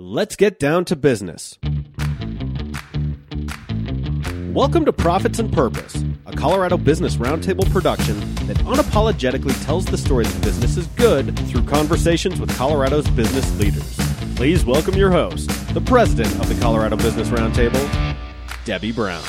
Let's get down to business. Welcome to Profits and Purpose, a Colorado Business Roundtable production that unapologetically tells the story that business is good through conversations with Colorado's business leaders. Please welcome your host, the president of the Colorado Business Roundtable, Debbie Brown.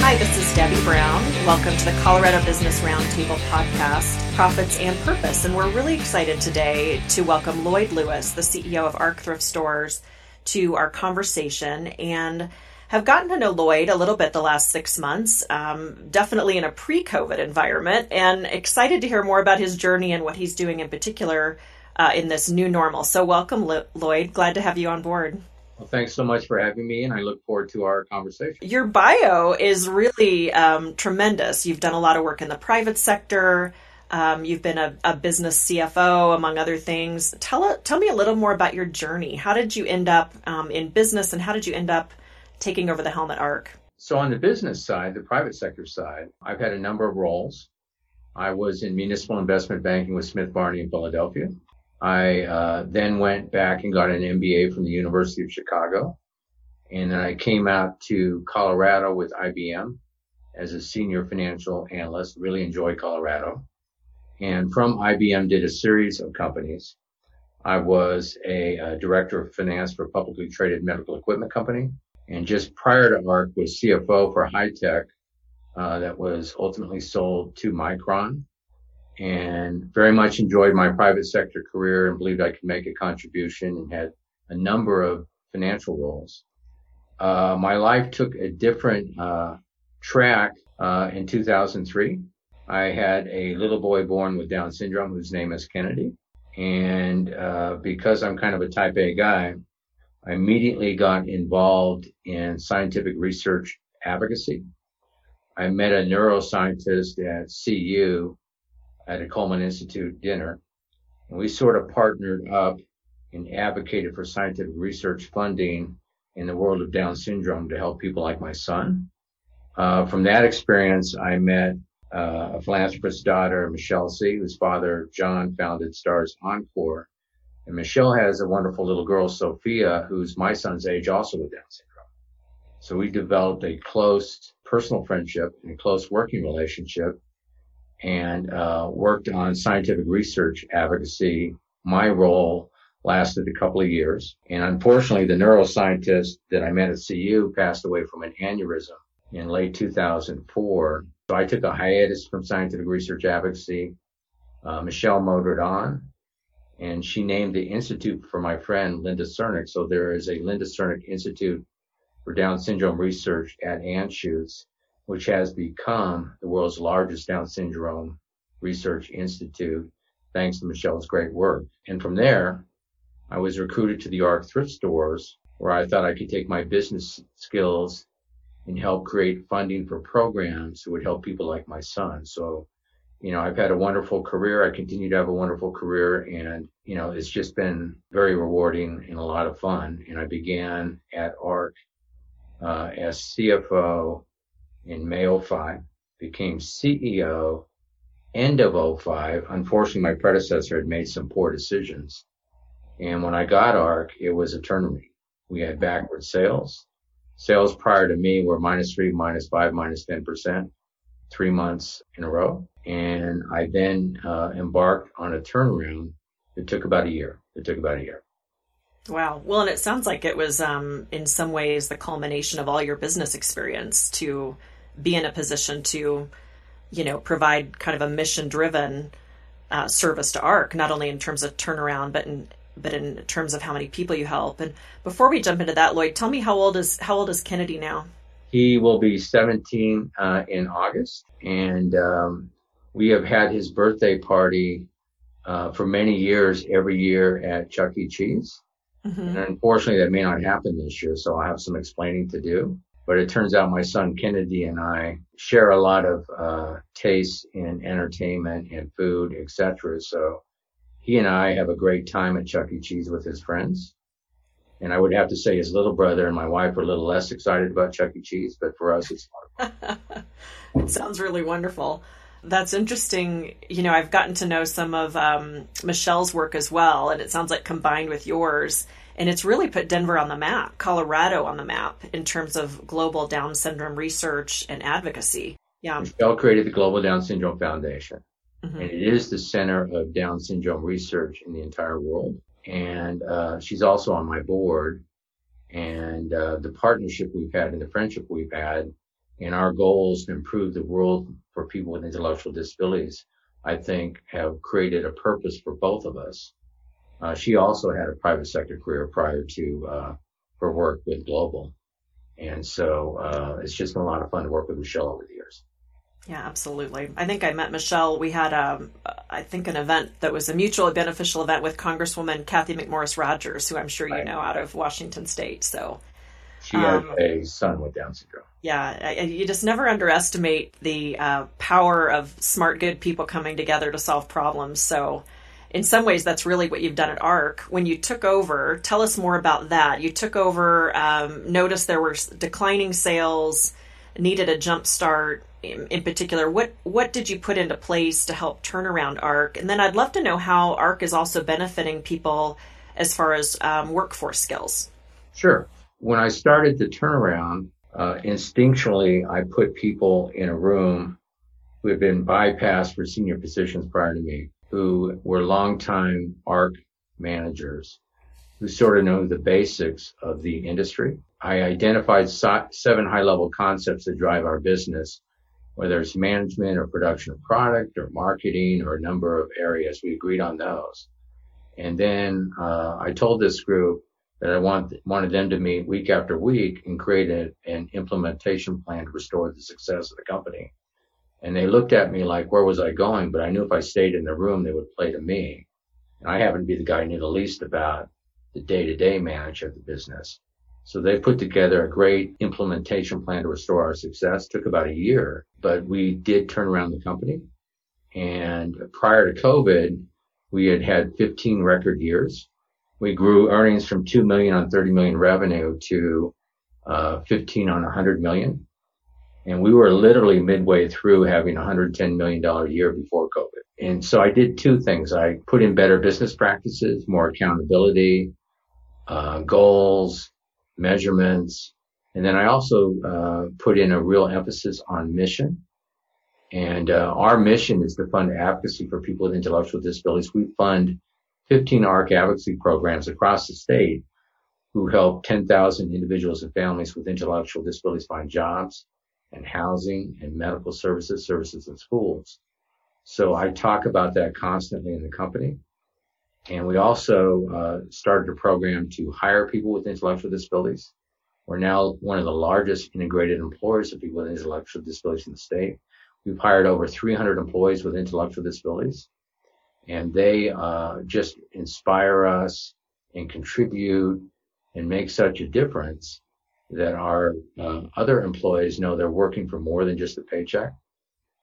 Hi, this is Debbie Brown. Welcome to the Colorado Business Roundtable podcast, Profits and Purpose. And we're really excited today to welcome Lloyd Lewis, the CEO of ARC Thrift Stores, to our conversation and have gotten to know Lloyd a little bit the last six months, um, definitely in a pre COVID environment, and excited to hear more about his journey and what he's doing in particular uh, in this new normal. So, welcome, Lloyd. Glad to have you on board. Well, thanks so much for having me, and I look forward to our conversation. Your bio is really um, tremendous. You've done a lot of work in the private sector. Um, you've been a, a, business CFO, among other things. Tell tell me a little more about your journey. How did you end up um, in business, and how did you end up taking over the helm at ARC? So, on the business side, the private sector side, I've had a number of roles. I was in municipal investment banking with Smith Barney in Philadelphia. I uh, then went back and got an MBA from the University of Chicago. And then I came out to Colorado with IBM as a senior financial analyst. Really enjoyed Colorado. And from IBM did a series of companies. I was a, a director of finance for a publicly traded medical equipment company. And just prior to ARC was CFO for Hy-Tek uh, that was ultimately sold to Micron and very much enjoyed my private sector career and believed I could make a contribution and had a number of financial roles. Uh, my life took a different uh, track uh, in 2003. I had a little boy born with Down syndrome whose name is Kennedy. And uh, because I'm kind of a type A guy, I immediately got involved in scientific research advocacy. I met a neuroscientist at CU at a Coleman Institute dinner. And we sort of partnered up and advocated for scientific research funding in the world of Down syndrome to help people like my son. Uh, from that experience, I met uh, a philanthropist's daughter, Michelle Sie, whose father, John, founded Starz Encore. And Michelle has a wonderful little girl, Sophia, who's my son's age, also with Down syndrome. So we developed a close personal friendship and a close working relationship and uh, worked on scientific research advocacy. My role lasted a couple of years. And unfortunately, the neuroscientist that I met at CU passed away from an aneurysm in late 2004. So I took a hiatus from scientific research advocacy. Uh, Michelle motored on and she named the institute for my friend Linda Crnic. So there is a Linda Crnic Institute for Down Syndrome Research at Anschutz which has become the world's largest Down syndrome research institute, thanks to Michelle's great work. And from there, I was recruited to the ARC thrift stores, where I thought I could take my business skills and help create funding for programs that would help people like my son. So, you know, I've had a wonderful career. I continue to have a wonderful career and, you know, it's just been very rewarding and a lot of fun. And I began at ARC uh, as CFO in May 05, became CEO end of 05. Unfortunately, my predecessor had made some poor decisions. And when I got ARC, it was a turnaround. We had backward sales. Sales prior to me were minus three, minus five, minus 10%, three months in a row. And I then uh, embarked on a turnaround It took about a year. It took about a year. Wow. Well, and it sounds like it was um, in some ways the culmination of all your business experience to be in a position to, you know, provide kind of a mission driven uh, service to ARC, not only in terms of turnaround, but in but in terms of how many people you help. And before we jump into that, Lloyd, tell me how old is how old is Kennedy now? He will be 17 uh, in August, and um, we have had his birthday party uh, for many years, every year at Chuck E. Cheese. Mm-hmm. And unfortunately, that may not happen this year, so I have some explaining to do. But it turns out my son Kennedy and I share a lot of uh, tastes in entertainment and food, etc. So he and I have a great time at Chuck E. Cheese with his friends. And I would have to say his little brother and my wife are a little less excited about Chuck E. Cheese, but for us, it's it sounds really wonderful. That's interesting. You know, I've gotten to know some of um, Michelle's work as well, and it sounds like combined with yours, And it's really put Denver on the map, Colorado on the map in terms of global Down syndrome research and advocacy. Yeah. Michelle created the Global Down Syndrome Foundation. Mm-hmm. And it is the center of Down syndrome research in the entire world. And uh, she's also on my board. And uh, the partnership we've had and the friendship we've had and our goals to improve the world for people with intellectual disabilities, I think have created a purpose for both of us. Uh, she also had a private sector career prior to uh, her work with Global. And so uh, it's just been a lot of fun to work with Michelle over the years. Yeah, absolutely. I think I met Michelle. We had, um, I think, an event that was a mutually beneficial event with Congresswoman Cathy McMorris Rodgers, who I'm sure you right. know out of Washington State. So she um, has a son with Down syndrome. Yeah, you just never underestimate the uh, power of smart, good people coming together to solve problems. So, in some ways, that's really what you've done at ARC. When you took over, tell us more about that. You took over, um, noticed there were declining sales, needed a jump start in, in, particular, what what did you put into place to help turn around ARC? And then I'd love to know how ARC is also benefiting people as far as um, workforce skills. Sure. When I started the turnaround, uh, instinctually I put people in a room who had been bypassed for senior positions prior to me, who were longtime ARC managers, who sort of know the basics of the industry. I identified so- seven high level concepts that drive our business whether it's management or production of product or marketing or a number of areas. We agreed on those. And then uh, I told this group that I want, wanted them to meet week after week and create a, an implementation plan to restore the success of the company. And they looked at me like, where was I going? But I knew if I stayed in the room, they would play to me. And I happen to be the guy who knew the least about the day to day manage of the business. So they put together a great implementation plan to restore our success. Took about a year, but we did turn around the company. And prior to COVID, we had had 15 record years. We grew earnings from 2 million on 30 million revenue to uh, 15 on 100 million. And we were literally midway through having $110 million a year before COVID. And so I did two things. I put in better business practices, more accountability, uh, goals, measurements. And then I also uh, put in a real emphasis on mission. And uh, our mission is to fund advocacy for people with intellectual disabilities. We fund 15 ARC advocacy programs across the state who help 10,000 individuals and families with intellectual disabilities find jobs and housing and medical services, services and schools. So I talk about that constantly in the company. And we also uh, started a program to hire people with intellectual disabilities. We're now one of the largest integrated employers of people with intellectual disabilities in the state. We've hired over 300 employees with intellectual disabilities, and they uh, just inspire us and contribute and make such a difference that our uh, other employees know they're working for more than just a paycheck.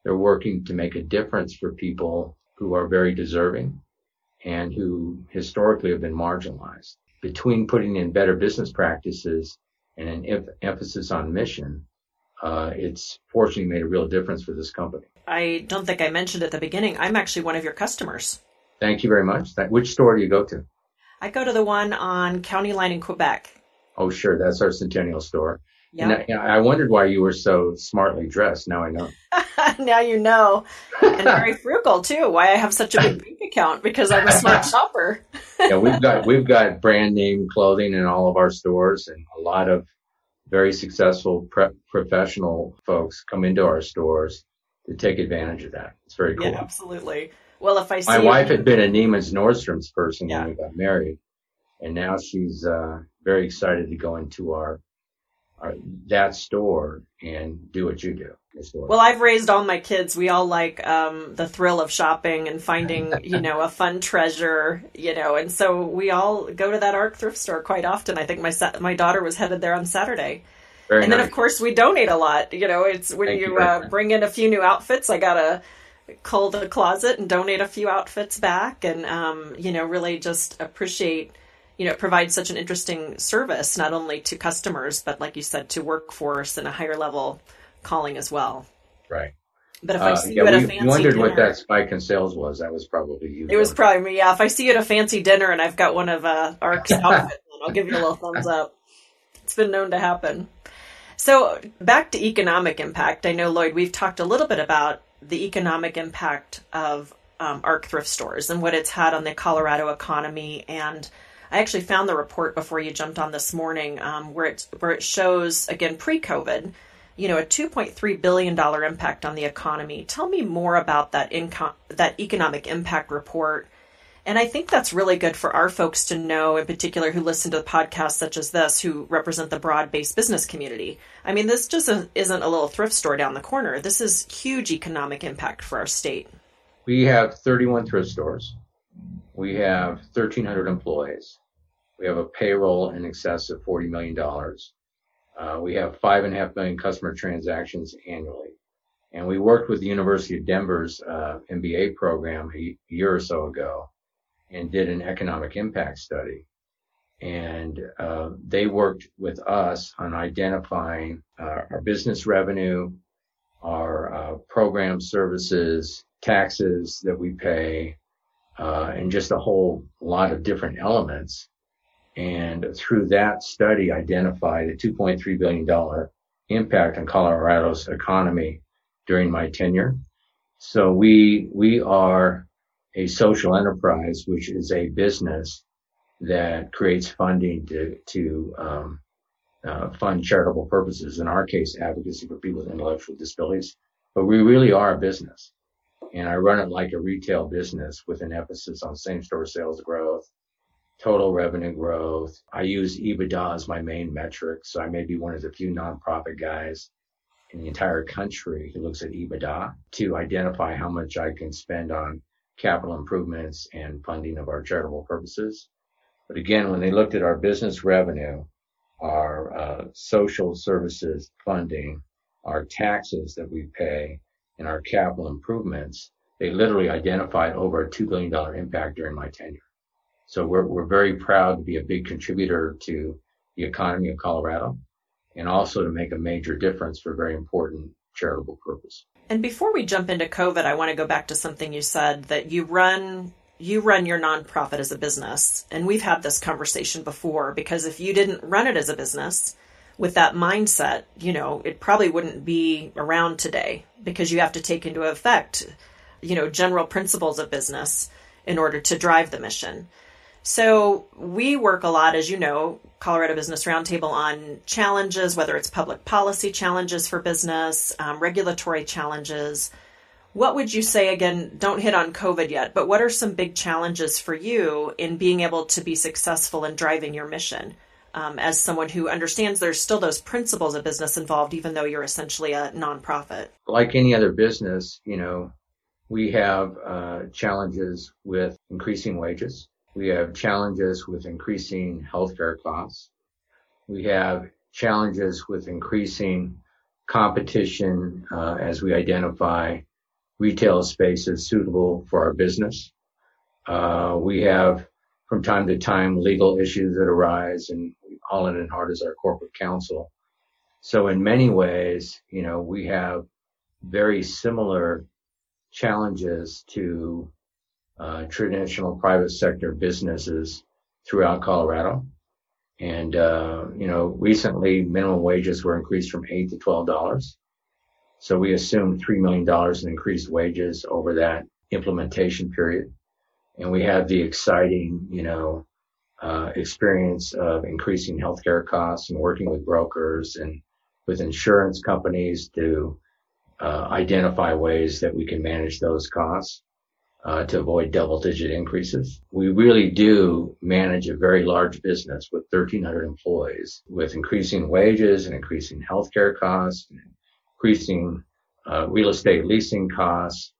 They're working to make a difference for people who are very deserving and who historically have been marginalized. Between putting in better business practices and an em- emphasis on mission, uh, it's fortunately made a real difference for this company. I don't think I mentioned at the beginning, I'm actually one of your customers. Thank you very much. Which store do you go to? I go to the one on County Line in Quebec. Oh, sure. That's our Centennial store. Yeah. I, I, wondered why you were so smartly dressed. Now I know. now you know. And very frugal too. Why I have such a big bank account because I'm a smart shopper. yeah, we've got we've got brand name clothing in all of our stores, and a lot of very successful pre- professional folks come into our stores to take advantage of that. It's very cool. Yeah, absolutely. Well, if I my wife had been a Neiman's Nordstrom's person yeah. when we got married, and now she's uh, very excited to go into our our that store and do what you do. Well, I've raised all my kids. We all like um, the thrill of shopping and finding, you know, a fun treasure, you know, and so we all go to that ARC thrift store quite often. I think my my daughter was headed there on Saturday. Very and nice. then, of course, we donate a lot. You know, it's when Thank you, you uh, bring in a few new outfits, I gotta cull the closet and donate a few outfits back, and um, you know, really just appreciate you know, it provides such an interesting service, not only to customers, but like you said, to workforce and a higher level calling as well. Right. But if I uh, see yeah, you at a fancy wondered dinner, what that spike in sales was. That was probably you. It was probably me. Yeah. If I see you at a fancy dinner and I've got one of uh, Arc's outfits I'll give you a little thumbs up. It's been known to happen. So back to economic impact. I know Lloyd, we've talked a little bit about the economic impact of um, ARC thrift stores and what it's had on the Colorado economy. And I actually found the report before you jumped on this morning, um, where it where it shows again pre-COVID, you know, a 2.3 billion dollar impact on the economy. Tell me more about that income that economic impact report. And I think that's really good for our folks to know, in particular, who listen to podcasts such as this, who represent the broad based business community. I mean, this just isn't a little thrift store down the corner. This is huge economic impact for our state. We have 31 thrift stores. We have 1,300 employees. We have a payroll in excess of $40 million. Uh, we have five and a half million customer transactions annually. And we worked with the University of Denver's uh, MBA program a year or so ago and did an economic impact study. And uh, they worked with us on identifying our business revenue, our program services, taxes that we pay, and just a whole lot of different elements. And through that study, identified a $2.3 billion impact on Colorado's economy during my tenure. So we, we are a social enterprise, which is a business that creates funding to, to, um, uh, fund charitable purposes. In our case, advocacy for people with intellectual disabilities. But we really are a business and I run it like a retail business with an emphasis on same store sales growth, total revenue growth. I use EBITDA as my main metric. So I may be one of the few nonprofit guys in the entire country who looks at EBITDA to identify how much I can spend on capital improvements and funding of our charitable purposes. But again, when they looked at our business revenue, our uh, social services funding, our taxes that we pay, and our capital improvements, they literally identified over a $2 billion impact during my tenure. So we're, we're very proud to be a big contributor to the economy of Colorado and also to make a major difference for a very important charitable purpose. And before we jump into COVID, I want to go back to something you said that you run you run your nonprofit as a business. And we've had this conversation before because if you didn't run it as a business, with that mindset, you know, it probably wouldn't be around today because you have to take into effect, you know, general principles of business in order to drive the mission. So we work a lot, as you know, Colorado Business Roundtable on challenges, whether it's public policy challenges for business, um, regulatory challenges. What would you say again? Don't hit on COVID yet, but what are some big challenges for you in being able to be successful in driving your mission? um, as someone who understands there's still those principles of business involved, even though you're essentially a nonprofit? Like any other business, you know, we have uh, challenges with increasing wages. We have challenges with increasing healthcare costs. We have challenges with increasing competition uh, as we identify retail spaces suitable for our business. Uh, we have from time to time legal issues that arise and Holland and Hart is our corporate counsel. So in many ways, you know, we have very similar challenges to uh, traditional private sector businesses throughout Colorado. And, uh, you know, recently minimum wages were increased from eight to $12. So we assumed $3 million in increased wages over that implementation period. And we have the exciting, you know, uh, experience of increasing healthcare costs and working with brokers and with insurance companies to uh, identify ways that we can manage those costs uh, to avoid double digit increases. We really do manage a very large business with 1,300 employees with increasing wages and increasing healthcare costs and increasing uh, real estate leasing costs.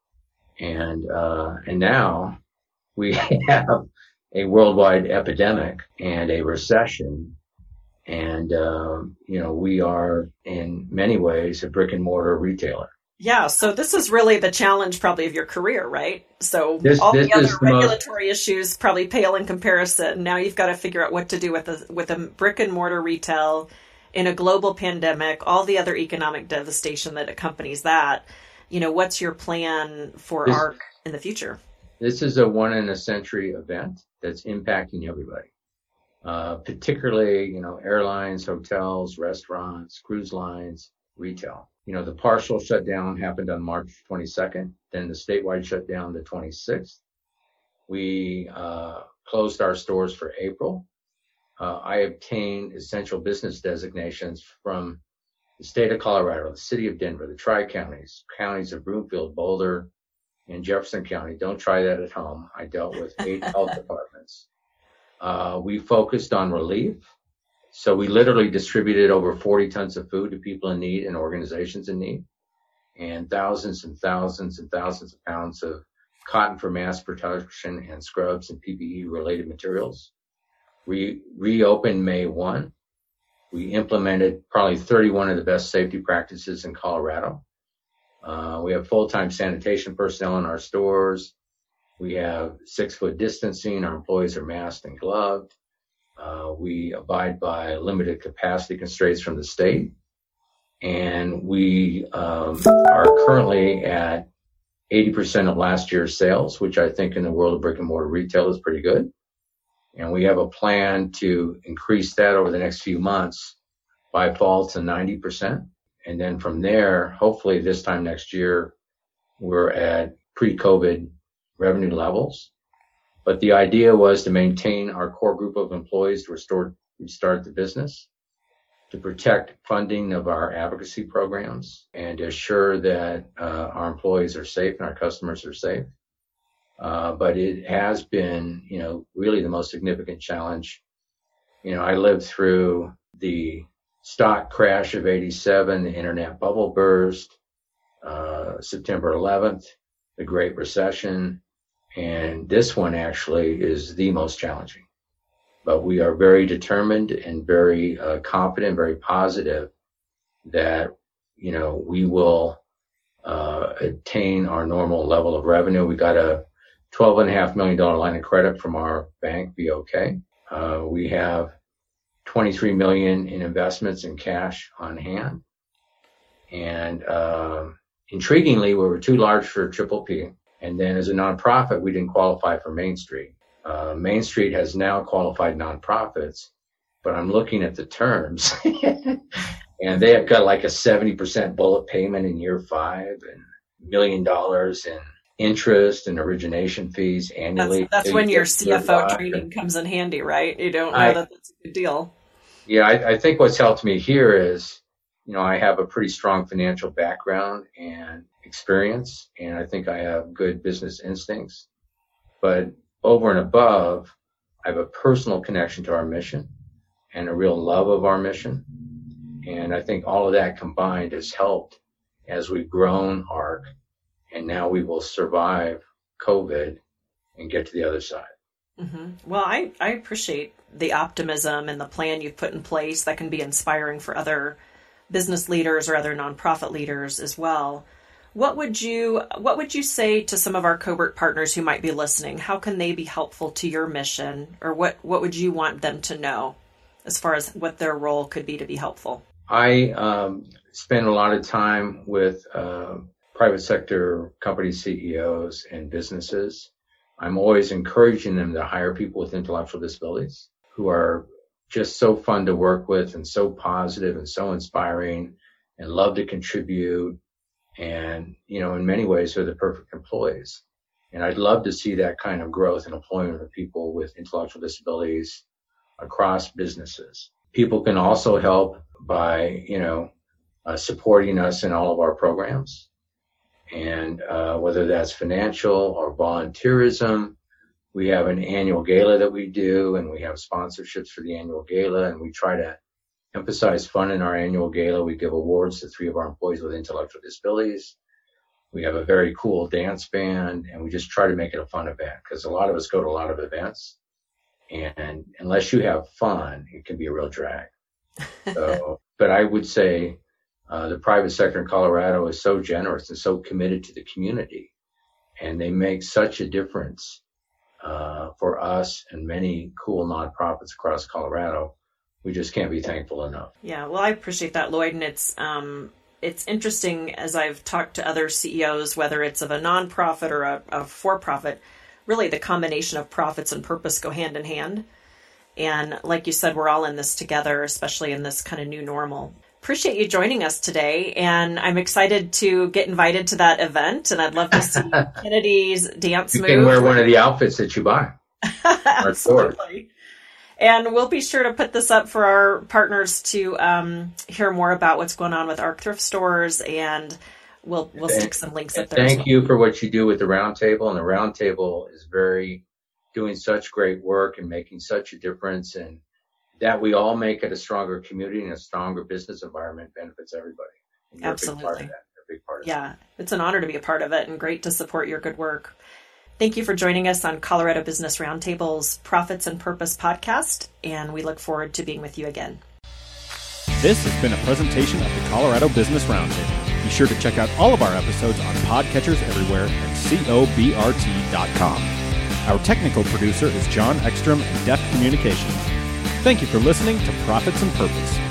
And, uh, and now we have a worldwide epidemic and a recession. And, uh, you know, we are in many ways a brick and mortar retailer. Yeah, so this is really the challenge probably of your career, right? So this, all this the other regulatory most... issues probably pale in comparison. Now you've got to figure out what to do with a with a brick and mortar retail in a global pandemic, all the other economic devastation that accompanies that. You know, what's your plan for this, ARC in the future? This is a one in a century event that's impacting everybody. uh, particularly, you know, airlines, hotels, restaurants, cruise lines, retail. You know, the partial shutdown happened on March 22nd, then the statewide shutdown the 26th. We uh, closed our stores for April. Uh, I obtained essential business designations from the state of Colorado, the city of Denver, the tri counties, counties of Broomfield, Boulder, and Jefferson County. Don't try that at home. I dealt with eight health departments. Uh, we focused on relief. So we literally distributed over 40 tons of food to people in need and organizations in need, and thousands and thousands and thousands of pounds of cotton for mass production and scrubs and PPE related materials. We reopened May 1. We implemented probably 31 of the best safety practices in Colorado. Uh, we have full-time sanitation personnel in our stores. We have six foot distancing. Our employees are masked and gloved. Uh, we abide by limited capacity constraints from the state. And we um, are currently at 80% of last year's sales, which I think in the world of brick and mortar retail is pretty good. And we have a plan to increase that over the next few months by fall to 90%. And then from there, hopefully this time next year, we're at pre-COVID revenue levels. But the idea was to maintain our core group of employees to restore, restart the business, to protect funding of our advocacy programs, and to assure that uh, our employees are safe and our customers are safe. Uh, but it has been, you know, really the most significant challenge. You know, I lived through the stock crash of 87, the internet bubble burst, uh, September 11th, the Great Recession, and this one actually is the most challenging. But we are very determined and very uh, confident, very positive that, you know, we will uh, attain our normal level of revenue. We got a $12.5 million line of credit from our bank, BOK. Uh, we have 23 million in investments in cash on hand. And uh, intriguingly, we were too large for Triple P. And then as a nonprofit, we didn't qualify for Main Street. Uh, Main Street has now qualified nonprofits, but I'm looking at the terms and they have got like a 70% bullet payment in year five and million dollars in interest and origination fees annually. That's, that's when your CFO training comes in handy, right? You don't know I, that that's a good deal. Yeah, I, I think what's helped me here is, you know, I have a pretty strong financial background and experience, and I think I have good business instincts. But over and above, I have a personal connection to our mission and a real love of our mission. And I think all of that combined has helped as we've grown ARC, and now we will survive COVID and get to the other side. Mm-hmm. Well, I, I appreciate the optimism and the plan you've put in place that can be inspiring for other business leaders or other nonprofit leaders as well. What would you what would you say to some of our covert partners who might be listening? How can they be helpful to your mission or what what would you want them to know as far as what their role could be to be helpful? I um, spend a lot of time with uh, private sector company CEOs and businesses. I'm always encouraging them to hire people with intellectual disabilities who are just so fun to work with and so positive and so inspiring and love to contribute and you know in many ways they're the perfect employees. And i'd love to see that kind of growth and employment of people with intellectual disabilities across businesses. People can also help by you know uh, supporting us in all of our programs. And uh, whether that's financial or volunteerism we have an annual gala that we do and we have sponsorships for the annual gala and we try to emphasize fun in our annual gala. We give awards to three of our employees with intellectual disabilities. We have a very cool dance band and we just try to make it a fun event because a lot of us go to a lot of events and unless you have fun, it can be a real drag. So, but I would say uh, the private sector in Colorado is so generous and so committed to the community and they make such a difference uh, for us and many cool nonprofits across Colorado. We just can't be thankful enough. Yeah, well, I appreciate that, Lloyd, and it's um, it's interesting as I've talked to other CEOs, whether it's of a nonprofit or a, a for-profit. Really, the combination of profits and purpose go hand in hand. And like you said, we're all in this together, especially in this kind of new normal. Appreciate you joining us today. And I'm excited to get invited to that event. And I'd love to see Kennedy's dance you move. You can wear one of the outfits that you buy. Absolutely. And we'll be sure to put this up for our partners to um, hear more about what's going on with ARC thrift stores, and we'll we'll stick some links up there. Thank well. you for what you do with the roundtable, and the roundtable is very doing such great work and making such a difference, and that we all make it a stronger community and a stronger business environment benefits everybody. Absolutely, yeah, that. it's an honor to be a part of it, and great to support your good work. Thank you for joining us on Colorado Business Roundtable's Profits and Purpose podcast, and we look forward to being with you again. This has been a presentation of the Colorado Business Roundtable. Be sure to check out all of our episodes on podcatchers everywhere at cobrt.com. Our technical producer is John Ekstrom at Deft Communications. Thank you for listening to Profits and Purpose.